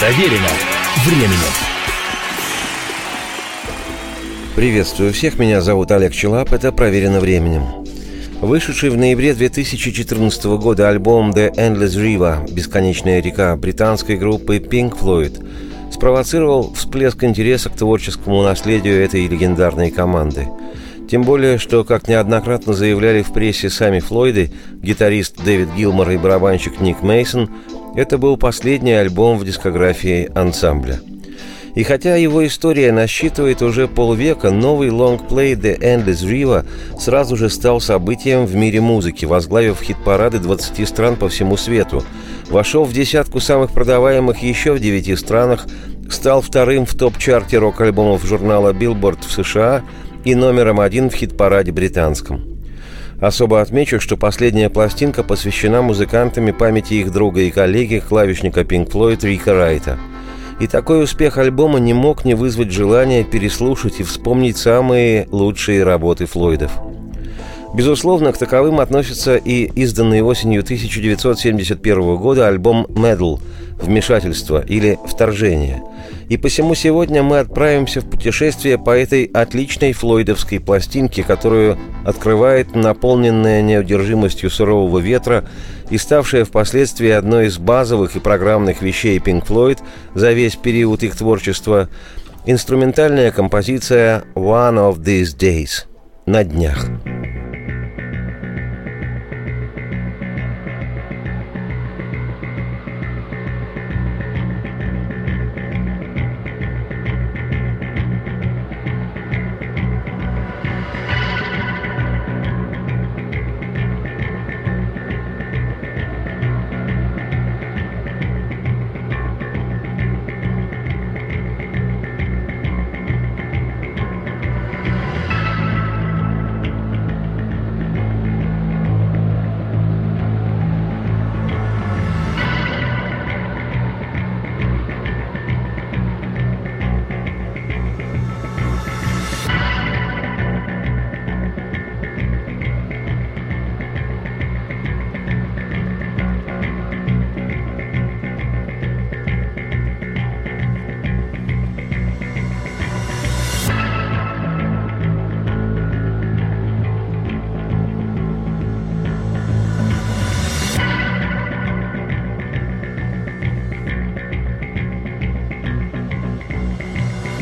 Проверено временем. Приветствую всех, меня зовут Олег Челап, это «Проверено временем». Вышедший в ноябре 2014 года альбом «The Endless River» «Бесконечная река» британской группы Pink Floyd спровоцировал всплеск интереса к творческому наследию этой легендарной команды. Тем более, что, как неоднократно заявляли в прессе сами Флойды, гитарист Дэвид Гилмор и барабанщик Ник Мейсон, это был последний альбом в дискографии ансамбля – и хотя его история насчитывает уже полвека, новый лонгплей The Endless River сразу же стал событием в мире музыки, возглавив хит-парады 20 стран по всему свету. Вошел в десятку самых продаваемых еще в девяти странах, стал вторым в топ-чарте рок-альбомов журнала Billboard в США и номером один в хит-параде британском. Особо отмечу, что последняя пластинка посвящена музыкантами памяти их друга и коллеги, клавишника Pink Floyd Рика Райта – и такой успех альбома не мог не вызвать желания переслушать и вспомнить самые лучшие работы Флойдов. Безусловно, к таковым относится и изданный осенью 1971 года альбом «Medal» «Вмешательство» или «Вторжение», и посему сегодня мы отправимся в путешествие по этой отличной флойдовской пластинке, которую открывает наполненная неудержимостью сурового ветра и ставшая впоследствии одной из базовых и программных вещей Pink Floyd за весь период их творчества, инструментальная композиция «One of These Days» на днях.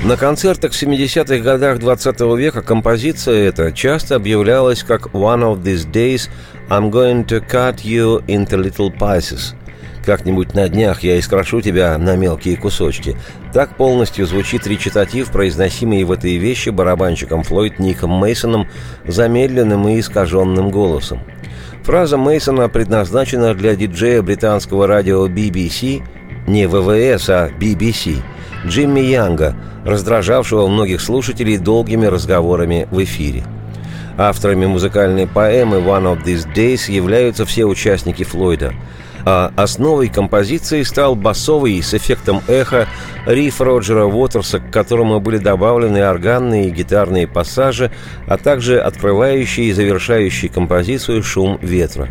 На концертах в 70-х годах 20 века композиция эта часто объявлялась как «One of these days I'm going to cut you into little pieces». «Как-нибудь на днях я искрошу тебя на мелкие кусочки». Так полностью звучит речитатив, произносимый в этой вещи барабанщиком Флойд Ником Мейсоном замедленным и искаженным голосом. Фраза Мейсона предназначена для диджея британского радио BBC, не ВВС, а BBC – Джимми Янга, раздражавшего многих слушателей долгими разговорами в эфире. Авторами музыкальной поэмы «One of These Days» являются все участники Флойда – а основой композиции стал басовый с эффектом эха риф Роджера Уотерса, к которому были добавлены органные и гитарные пассажи, а также открывающий и завершающий композицию шум ветра.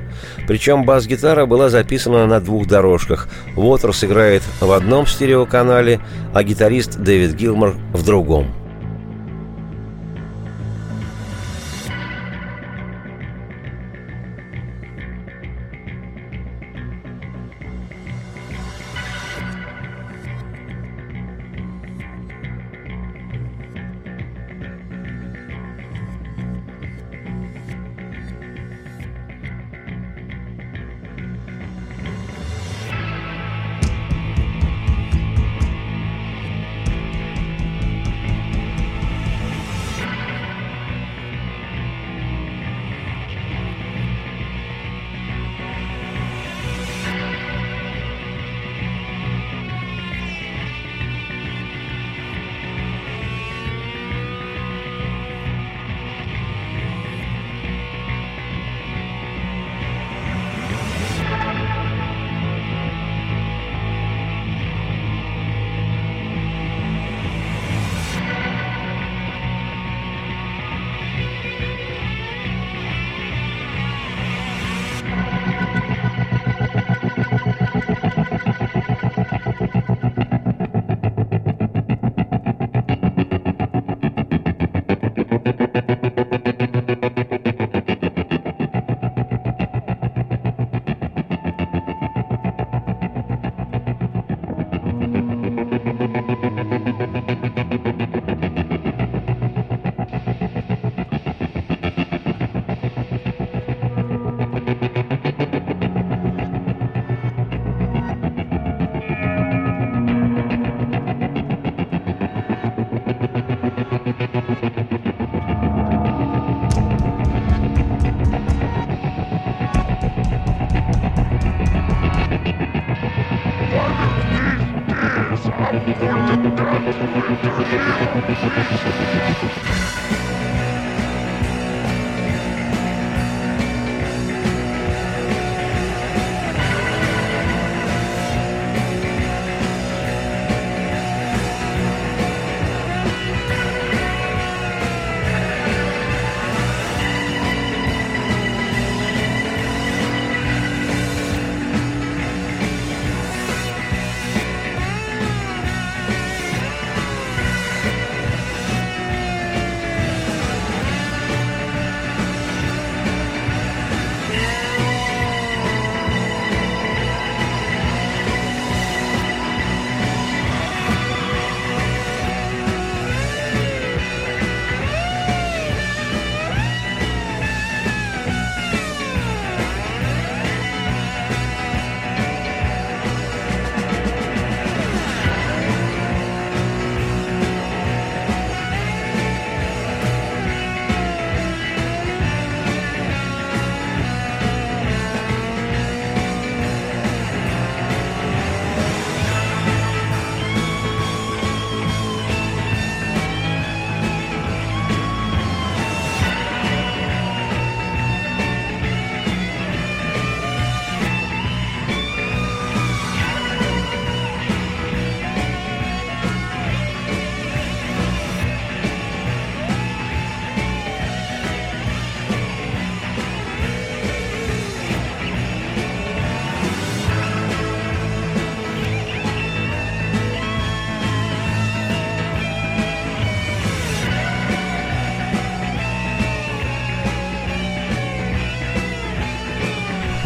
Причем бас-гитара была записана на двух дорожках. Уотерс играет в одном стереоканале, а гитарист Дэвид Гилмор в другом.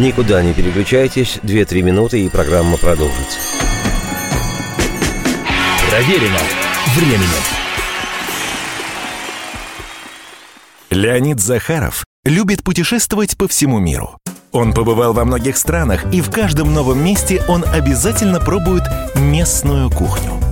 Никуда не переключайтесь, 2-3 минуты и программа продолжится. Проверено временем. Леонид Захаров любит путешествовать по всему миру. Он побывал во многих странах, и в каждом новом месте он обязательно пробует местную кухню.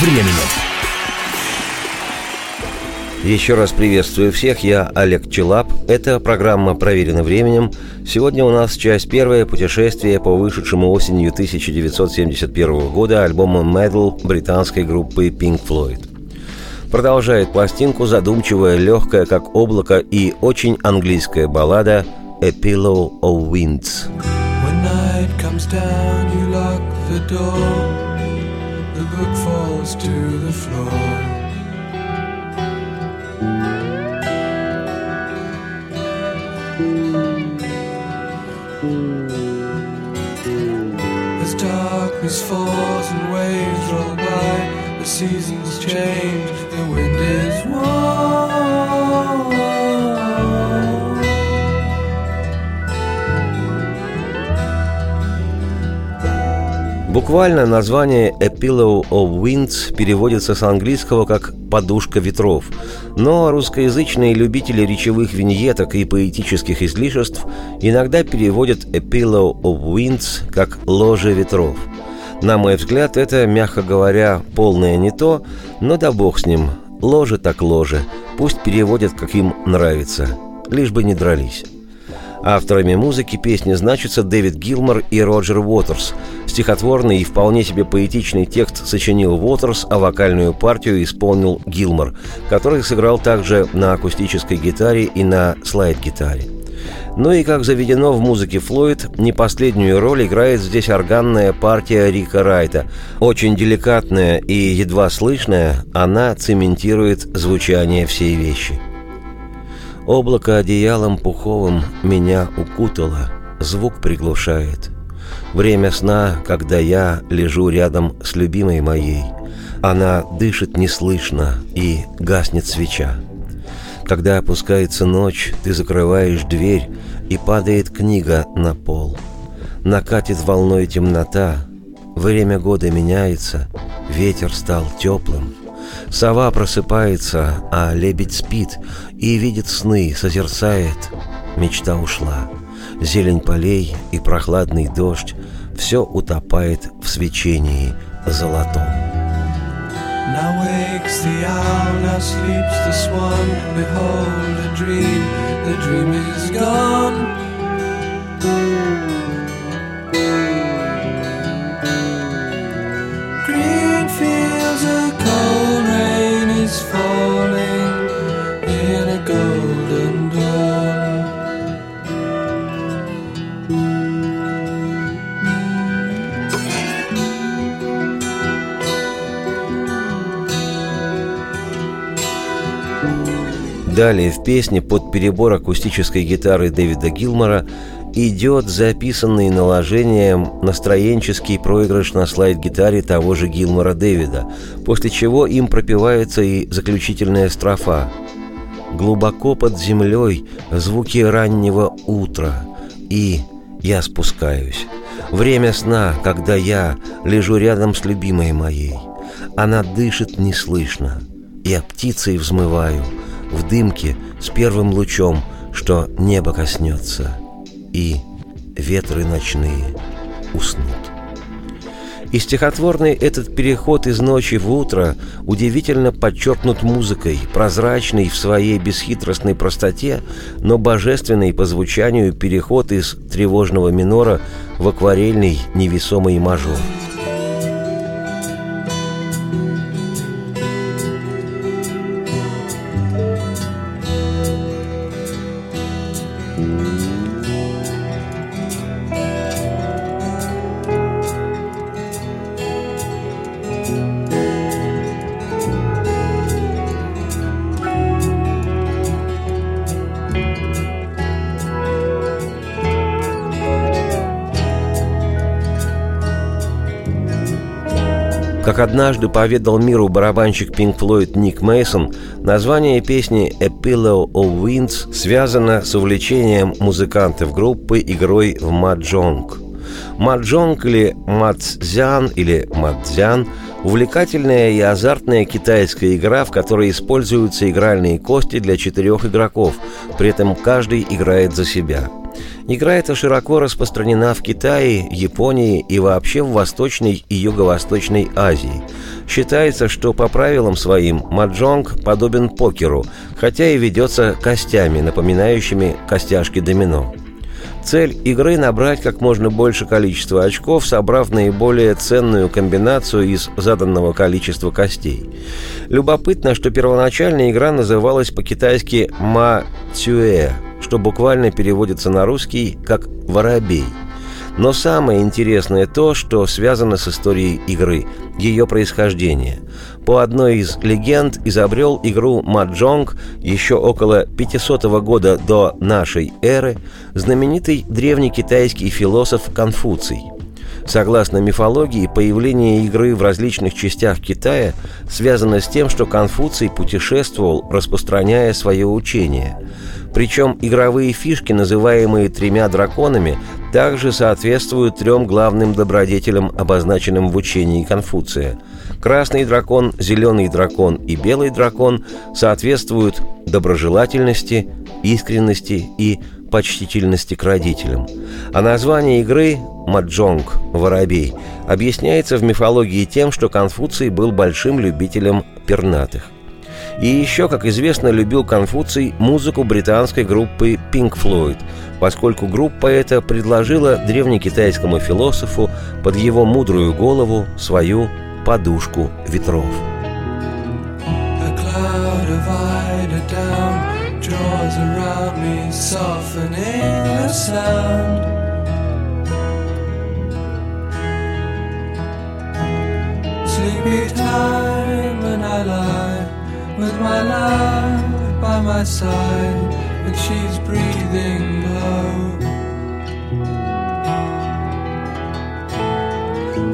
временем. Еще раз приветствую всех, я Олег Челап. Это программа «Проверено временем». Сегодня у нас часть первая путешествие по вышедшему осенью 1971 года альбому «Medal» британской группы Pink Floyd. Продолжает пластинку задумчивая, легкая, как облако, и очень английская баллада «A Pillow of Winds». When night comes down, you lock the door falls to the floor. As darkness falls and waves roll by, the seasons change, the wind is warm. Буквально название «A Pillow of Winds» переводится с английского как «подушка ветров», но русскоязычные любители речевых виньеток и поэтических излишеств иногда переводят «A Pillow of Winds» как «ложе ветров». На мой взгляд, это, мягко говоря, полное не то, но да бог с ним, ложе так ложе, пусть переводят, как им нравится, лишь бы не дрались. Авторами музыки песни значатся Дэвид Гилмор и Роджер Уотерс. Стихотворный и вполне себе поэтичный текст сочинил Уотерс, а вокальную партию исполнил Гилмор, который сыграл также на акустической гитаре и на слайд-гитаре. Ну и, как заведено в музыке Флойд, не последнюю роль играет здесь органная партия Рика Райта. Очень деликатная и едва слышная, она цементирует звучание всей вещи – Облако одеялом пуховым меня укутало, звук приглушает. Время сна, когда я лежу рядом с любимой моей. Она дышит неслышно и гаснет свеча. Когда опускается ночь, ты закрываешь дверь, и падает книга на пол. Накатит волной темнота, время года меняется, ветер стал теплым. Сова просыпается, а лебедь спит и видит сны, созерцает. Мечта ушла. Зелень полей и прохладный дождь все утопает в свечении золотом. Now wakes the owl, now sleeps the swan. Behold, a dream, the dream is gone. Green fields, a cold rain is falling Далее в песне под перебор акустической гитары Дэвида Гилмора идет записанный наложением настроенческий проигрыш на слайд-гитаре того же Гилмора Дэвида, после чего им пропевается и заключительная строфа. «Глубоко под землей звуки раннего утра, и я спускаюсь. Время сна, когда я лежу рядом с любимой моей. Она дышит неслышно, я птицей взмываю — в дымке с первым лучом, что небо коснется, и ветры ночные уснут. И стихотворный этот переход из ночи в утро удивительно подчеркнут музыкой, прозрачный в своей бесхитростной простоте, но божественный по звучанию переход из тревожного минора в акварельный невесомый мажор. Однажды поведал миру барабанщик Pink Floyd Ник Мейсон, название песни «A Pillow of Winds» связано с увлечением музыкантов группы игрой в маджонг. Маджонг или мадзян или мадзян – увлекательная и азартная китайская игра, в которой используются игральные кости для четырех игроков, при этом каждый играет за себя – Игра эта широко распространена в Китае, Японии и вообще в Восточной и Юго-Восточной Азии. Считается, что по правилам своим маджонг подобен покеру, хотя и ведется костями, напоминающими костяшки домино. Цель игры – набрать как можно больше количества очков, собрав наиболее ценную комбинацию из заданного количества костей. Любопытно, что первоначально игра называлась по-китайски «ма цюэ», что буквально переводится на русский как «воробей». Но самое интересное то, что связано с историей игры, ее происхождение. По одной из легенд изобрел игру Маджонг еще около 500 года до нашей эры знаменитый древний китайский философ Конфуций. Согласно мифологии, появление игры в различных частях Китая связано с тем, что Конфуций путешествовал, распространяя свое учение – причем игровые фишки, называемые тремя драконами, также соответствуют трем главным добродетелям, обозначенным в учении Конфуция. Красный дракон, зеленый дракон и белый дракон соответствуют доброжелательности, искренности и почтительности к родителям. А название игры «Маджонг» – «Воробей» объясняется в мифологии тем, что Конфуций был большим любителем пернатых. И еще, как известно, любил Конфуций музыку британской группы Pink Floyd, поскольку группа эта предложила древнекитайскому философу под его мудрую голову свою подушку ветров. Sleepy time and I lie with my love by my side, and she's breathing low.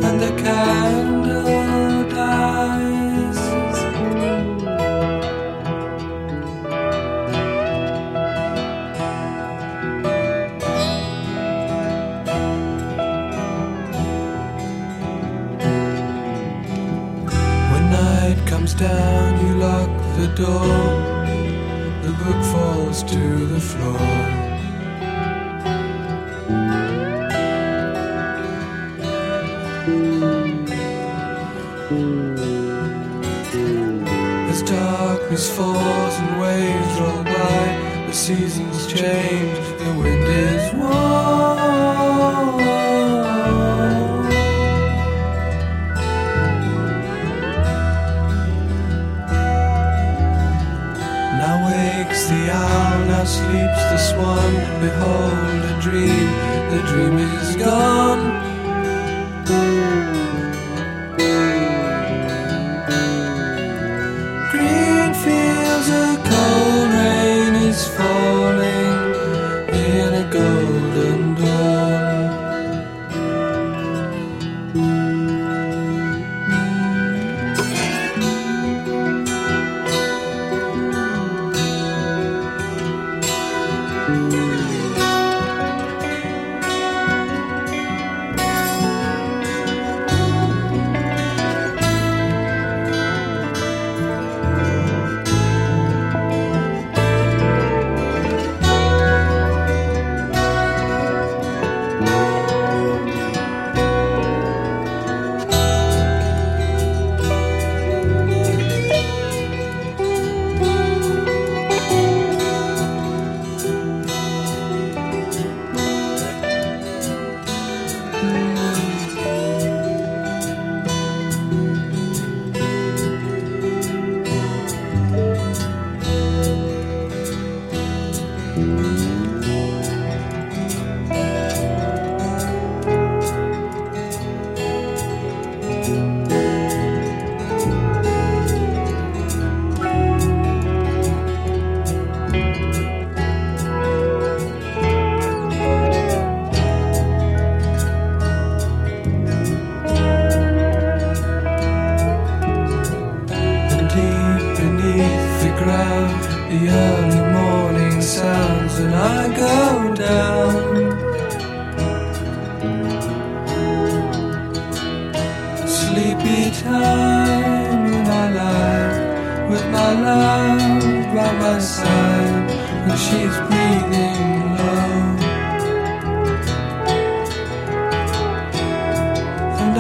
And the candle dies. comes down, you lock the door. The book falls to the floor. As darkness falls and waves roll by, the seasons change, the wind is warm. sleeps the swan. Behold, a dream, the dream is gone.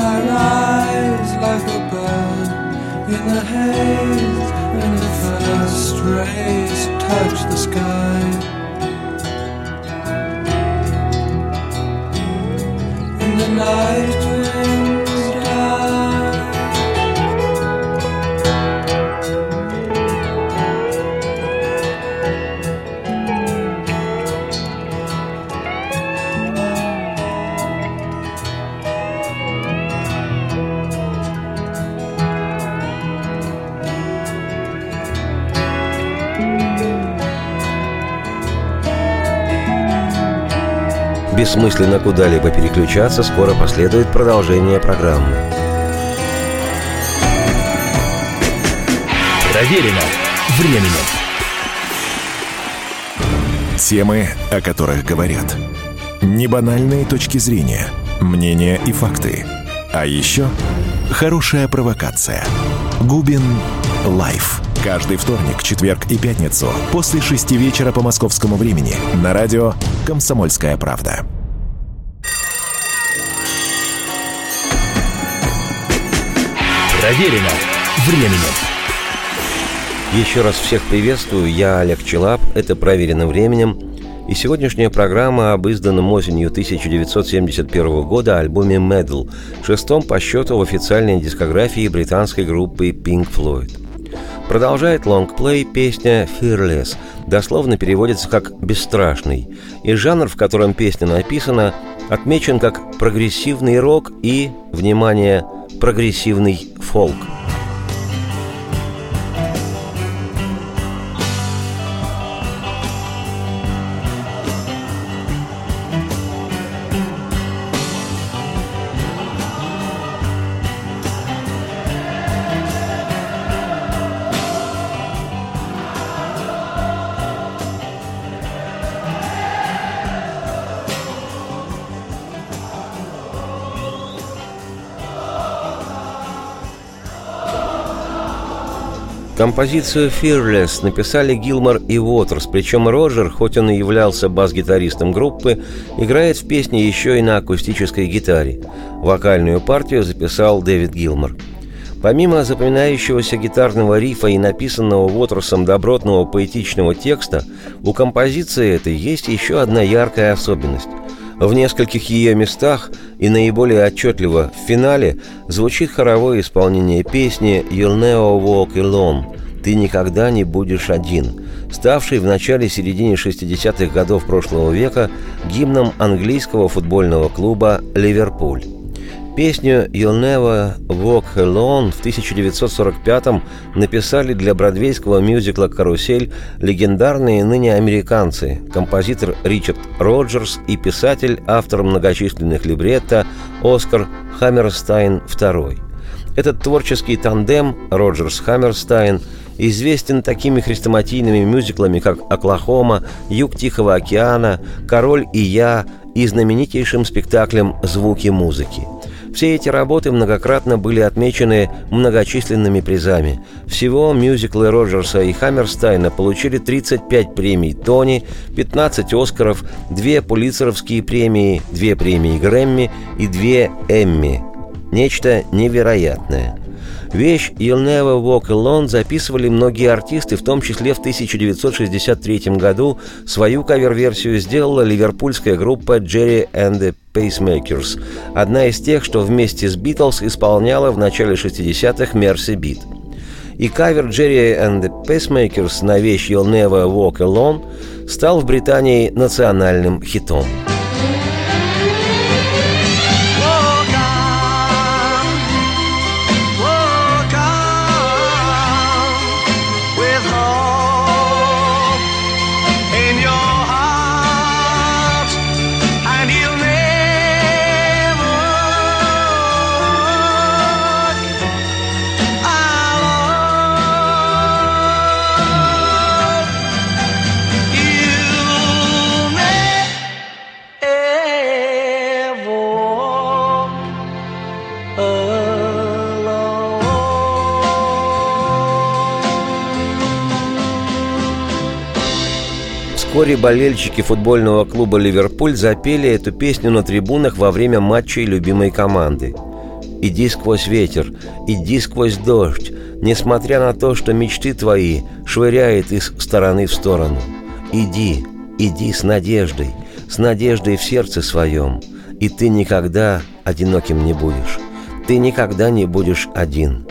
I rise like a bird in the haze when the first rays touch the sky. In the night бессмысленно куда-либо переключаться, скоро последует продолжение программы. Проверено временем. Темы, о которых говорят. Небанальные точки зрения, мнения и факты. А еще хорошая провокация. Губин Live. Каждый вторник, четверг и пятницу после шести вечера по московскому времени на радио «Комсомольская правда». Проверено временем. Еще раз всех приветствую, я Олег Челап, это «Проверено временем», и сегодняшняя программа об изданном осенью 1971 года альбоме «Medal», шестом по счету в официальной дискографии британской группы Pink Floyd. Продолжает лонгплей песня «Fearless», дословно переводится как «бесстрашный», и жанр, в котором песня написана, отмечен как прогрессивный рок и, внимание, прогрессивный фолк. Композицию «Fearless» написали Гилмор и Уотерс, причем Роджер, хоть он и являлся бас-гитаристом группы, играет в песне еще и на акустической гитаре. Вокальную партию записал Дэвид Гилмор. Помимо запоминающегося гитарного рифа и написанного Уотерсом добротного поэтичного текста, у композиции этой есть еще одна яркая особенность. В нескольких ее местах и наиболее отчетливо в финале звучит хоровое исполнение песни «You'll never walk alone» «Ты никогда не будешь один», ставший в начале-середине 60-х годов прошлого века гимном английского футбольного клуба «Ливерпуль». Песню «You'll Never Walk Alone» в 1945-м написали для бродвейского мюзикла «Карусель» легендарные ныне американцы, композитор Ричард Роджерс и писатель, автор многочисленных либретто Оскар Хаммерстайн II. Этот творческий тандем Роджерс-Хаммерстайн известен такими хрестоматийными мюзиклами, как «Оклахома», «Юг Тихого океана», «Король и я» и знаменитейшим спектаклем «Звуки музыки». Все эти работы многократно были отмечены многочисленными призами. Всего мюзиклы Роджерса и Хаммерстайна получили 35 премий Тони, 15 Оскаров, 2 Пулитцеровские премии, 2 премии Грэмми и 2 Эмми. Нечто невероятное – Вещь «You'll Never Walk Alone» записывали многие артисты, в том числе в 1963 году свою кавер-версию сделала ливерпульская группа «Jerry and the Pacemakers», одна из тех, что вместе с «Битлз» исполняла в начале 60-х «Мерси Бит». И кавер «Jerry and the Pacemakers» на вещь «You'll Never Walk Alone» стал в Британии национальным хитом. Вскоре болельщики футбольного клуба «Ливерпуль» запели эту песню на трибунах во время матчей любимой команды. «Иди сквозь ветер, иди сквозь дождь, несмотря на то, что мечты твои швыряет из стороны в сторону. Иди, иди с надеждой, с надеждой в сердце своем, и ты никогда одиноким не будешь. Ты никогда не будешь один.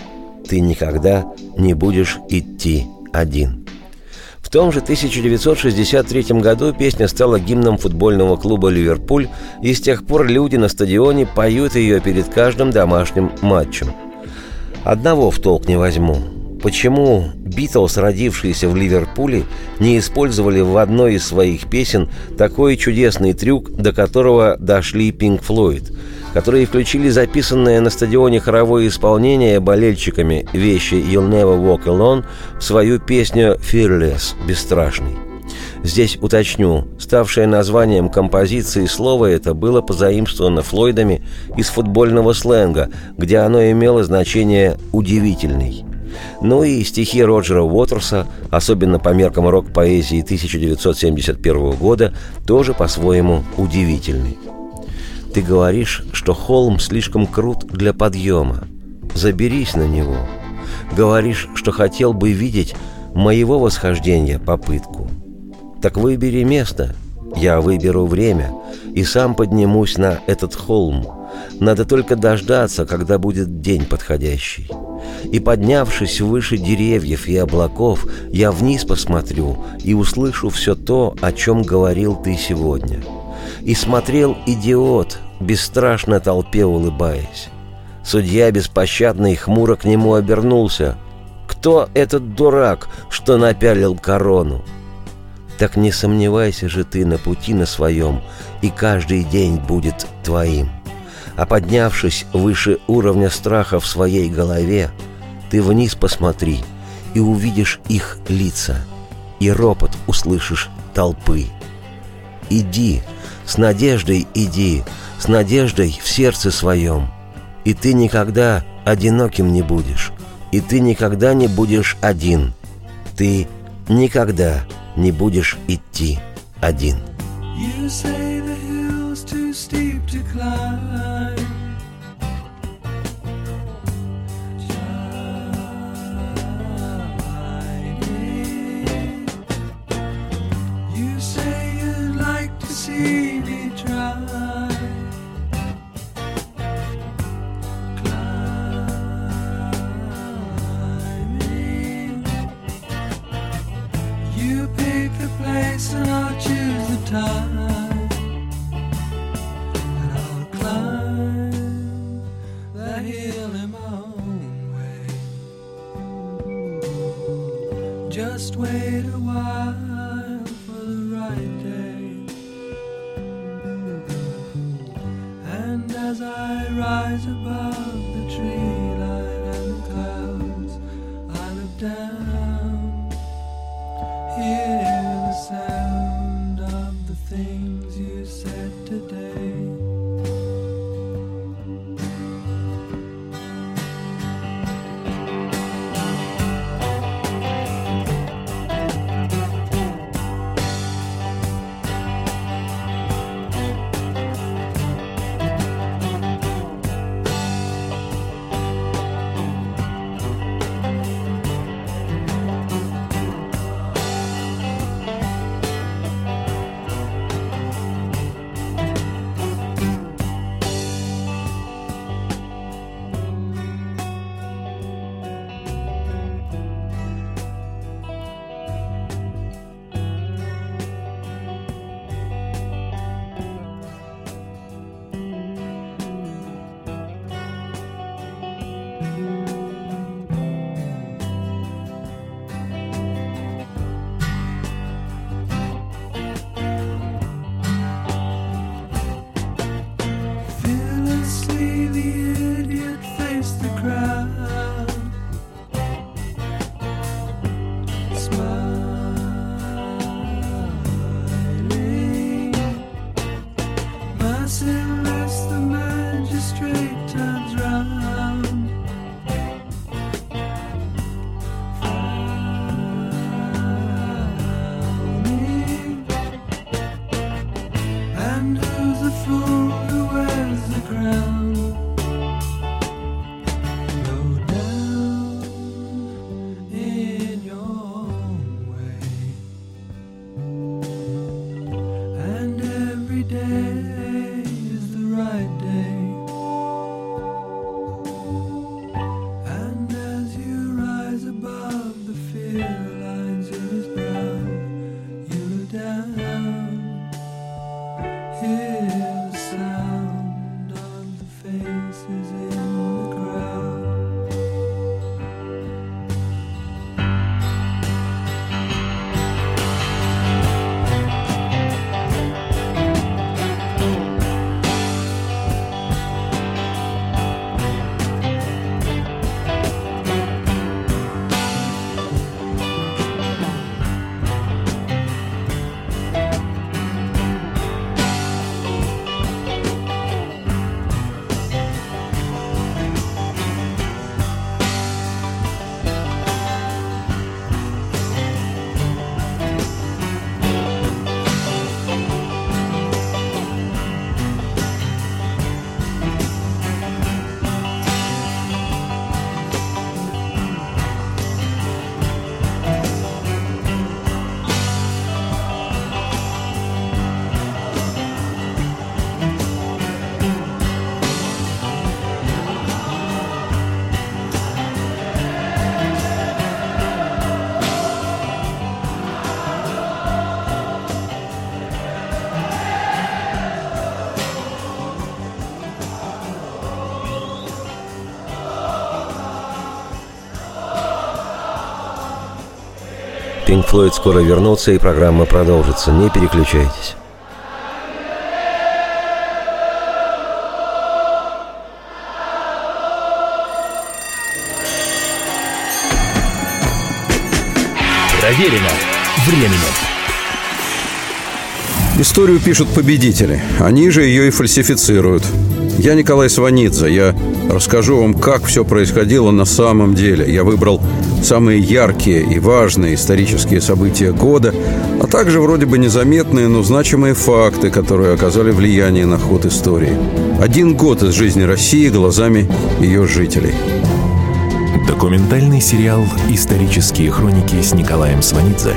Ты никогда не будешь идти один». В том же 1963 году песня стала гимном футбольного клуба «Ливерпуль», и с тех пор люди на стадионе поют ее перед каждым домашним матчем. Одного в толк не возьму. Почему Битлз, родившиеся в Ливерпуле, не использовали в одной из своих песен такой чудесный трюк, до которого дошли Пинк Флойд – которые включили записанное на стадионе хоровое исполнение болельщиками вещи «You'll Never Walk Alone» в свою песню «Fearless» – «Бесстрашный». Здесь уточню, ставшее названием композиции слово это было позаимствовано Флойдами из футбольного сленга, где оно имело значение «удивительный». Ну и стихи Роджера Уотерса, особенно по меркам рок-поэзии 1971 года, тоже по-своему удивительны. Ты говоришь, что холм слишком крут для подъема. Заберись на него. Говоришь, что хотел бы видеть моего восхождения попытку. Так выбери место, я выберу время и сам поднимусь на этот холм. Надо только дождаться, когда будет день подходящий. И поднявшись выше деревьев и облаков, я вниз посмотрю и услышу все то, о чем говорил ты сегодня. И смотрел идиот, бесстрашно толпе улыбаясь. Судья беспощадно и хмуро к нему обернулся. «Кто этот дурак, что напялил корону?» Так не сомневайся же ты на пути на своем, и каждый день будет твоим. А поднявшись выше уровня страха в своей голове, ты вниз посмотри и увидишь их лица, и ропот услышишь толпы. Иди, с надеждой иди, с надеждой в сердце своем, и ты никогда одиноким не будешь. И ты никогда не будешь один. Ты никогда не будешь идти один. You place and I'll choose the time. And I'll climb that hill in my own way. Just wait a while Флойд скоро вернутся, и программа продолжится. Не переключайтесь. Проверено временем. Историю пишут победители. Они же ее и фальсифицируют. Я Николай Сванидзе. Я Расскажу вам, как все происходило на самом деле. Я выбрал самые яркие и важные исторические события года, а также вроде бы незаметные, но значимые факты, которые оказали влияние на ход истории. Один год из жизни России глазами ее жителей. Документальный сериал «Исторические хроники» с Николаем Сванидзе.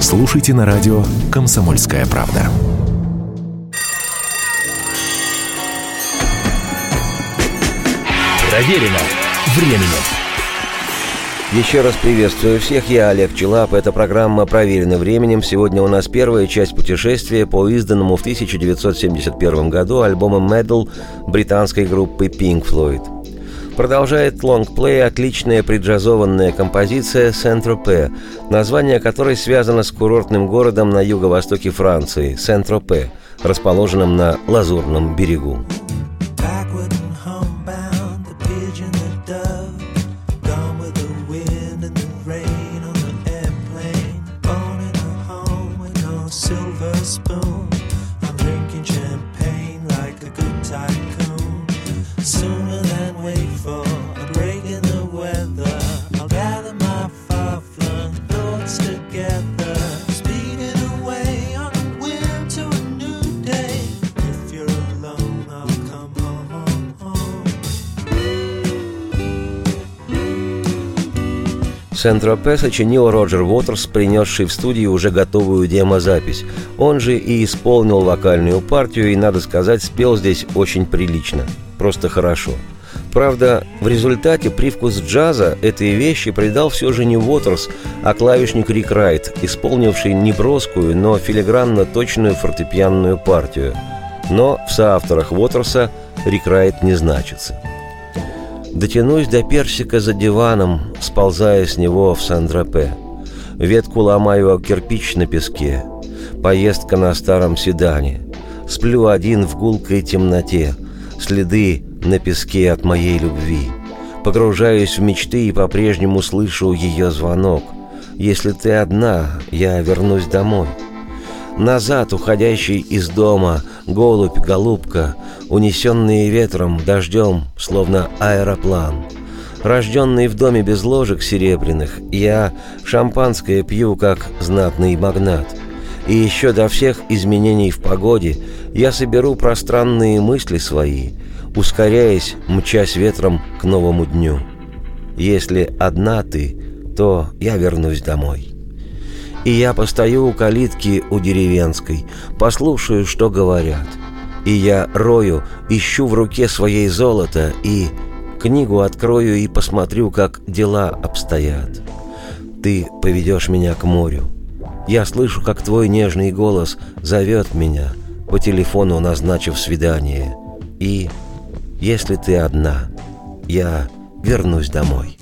Слушайте на радио «Комсомольская правда». Проверено временем. Еще раз приветствую всех, я Олег Челап, это программа «Проверено временем». Сегодня у нас первая часть путешествия по изданному в 1971 году альбому «Medal» британской группы Pink Floyd. Продолжает лонгплей отличная преджазованная композиция «Сент-Тропе», название которой связано с курортным городом на юго-востоке Франции – Сент-Тропе, расположенным на Лазурном берегу. Сент-Тропе сочинил Роджер Уотерс, принесший в студию уже готовую демозапись. Он же и исполнил вокальную партию и, надо сказать, спел здесь очень прилично. Просто хорошо. Правда, в результате привкус джаза этой вещи придал все же не Уотерс, а клавишник Рик Райт, исполнивший неброскую, но филигранно точную фортепианную партию. Но в соавторах Уотерса Рик Райт не значится – Дотянусь до персика за диваном, сползая с него в Сан-Тропе. Ветку ломаю о кирпич на песке. Поездка на старом седане. Сплю один в гулкой темноте. Следы на песке от моей любви. Погружаюсь в мечты и по-прежнему слышу ее звонок. Если ты одна, я вернусь домой. Назад, уходящий из дома, голубь, голубка, унесенные ветром, дождем, словно аэроплан. Рожденный в доме без ложек серебряных, я шампанское пью, как знатный магнат. И еще до всех изменений в погоде я соберу пространные мысли свои, ускоряясь, мчась ветром к новому дню. Если одна ты, то я вернусь домой. И я постою у калитки у деревенской, послушаю, что говорят. И я рою, ищу в руке своей золото и книгу открою и посмотрю, как дела обстоят. Ты поведешь меня к морю. Я слышу, как твой нежный голос зовет меня, по телефону назначив свидание. И если ты одна, я вернусь домой.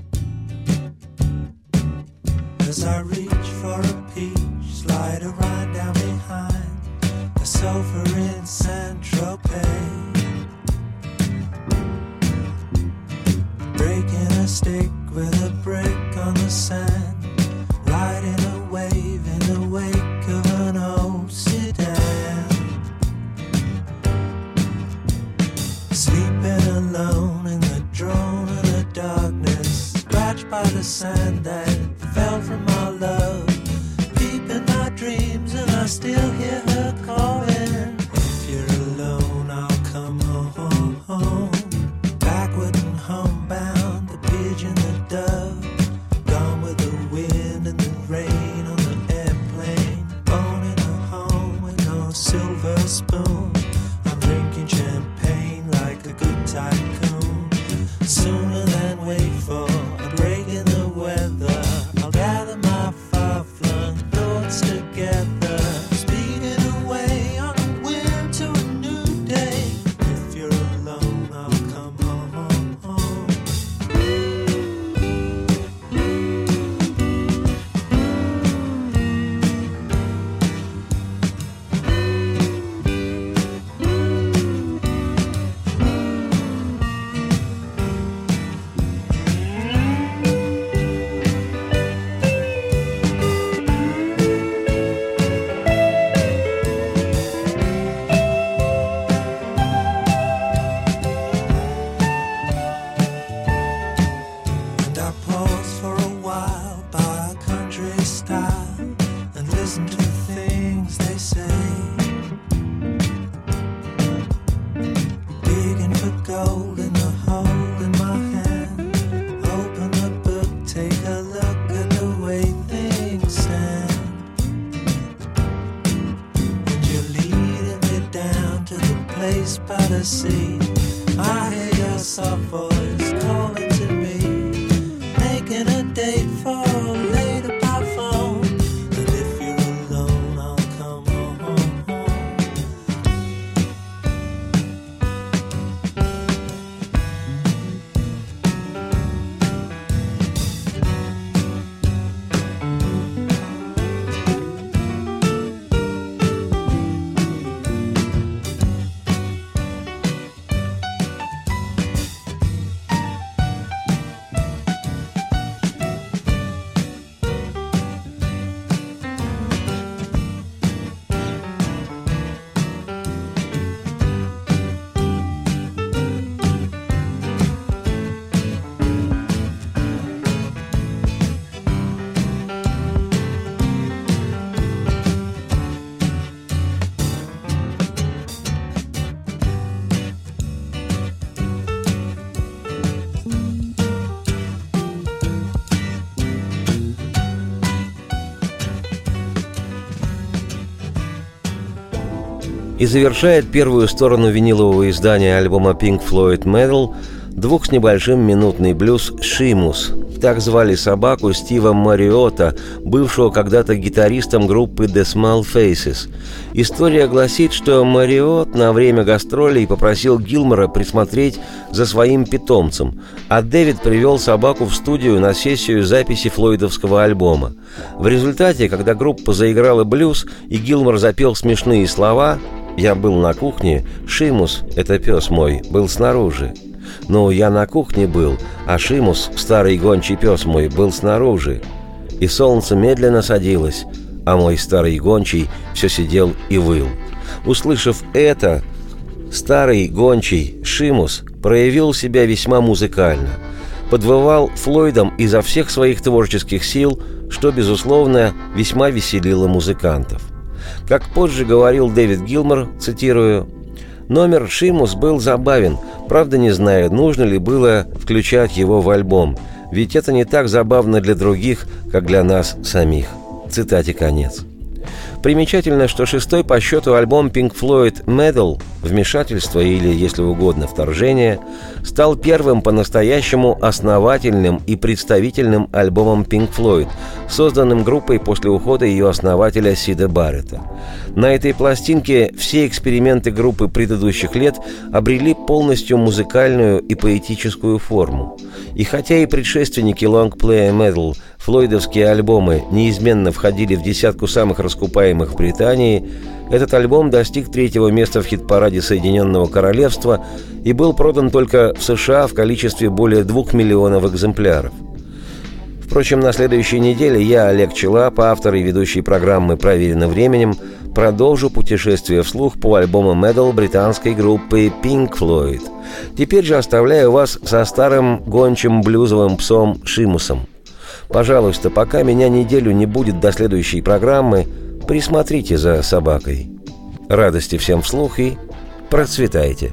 И завершает первую сторону винилового издания альбома Pink Floyd Metal двух с небольшим минутный блюз «Шимус». Так звали собаку Стива Мариота, бывшего когда-то гитаристом группы The Small Faces. История гласит, что Мариот на время гастролей попросил Гилмора присмотреть за своим питомцем, а Дэвид привел собаку в студию на сессию записи флойдовского альбома. В результате, когда группа заиграла блюз и Гилмор запел смешные слова, я был на кухне, Шимус, это пес мой, был снаружи. Ну, я на кухне был, а Шимус, старый гончий пес мой, был снаружи. И солнце медленно садилось, а мой старый гончий все сидел и выл. Услышав это, старый гончий Шимус проявил себя весьма музыкально. Подвывал Флойдом изо всех своих творческих сил, что, безусловно, весьма веселило музыкантов. Как позже говорил Дэвид Гилмор, цитирую, «Номер «Шимус» был забавен, правда не знаю, нужно ли было включать его в альбом, ведь это не так забавно для других, как для нас самих». Цитате конец. Примечательно, что шестой по счету альбом Pink Floyd Metal «Вмешательство» или, если угодно, «Вторжение» стал первым по-настоящему основательным и представительным альбомом Pink Floyd, созданным группой после ухода ее основателя Сида Баррета. На этой пластинке все эксперименты группы предыдущих лет обрели полностью музыкальную и поэтическую форму. И хотя и предшественники Long Play Metal – флойдовские альбомы неизменно входили в десятку самых раскупаемых в Британии, этот альбом достиг третьего места в хит-параде Соединенного Королевства и был продан только в США в количестве более двух миллионов экземпляров. Впрочем, на следующей неделе я, Олег Челап, автор и ведущий программы «Проверено временем», продолжу путешествие вслух по альбому Metal британской группы Pink Floyd. Теперь же оставляю вас со старым гончим блюзовым псом Шимусом. Пожалуйста, пока меня неделю не будет до следующей программы, присмотрите за собакой. Радости всем вслух и процветайте.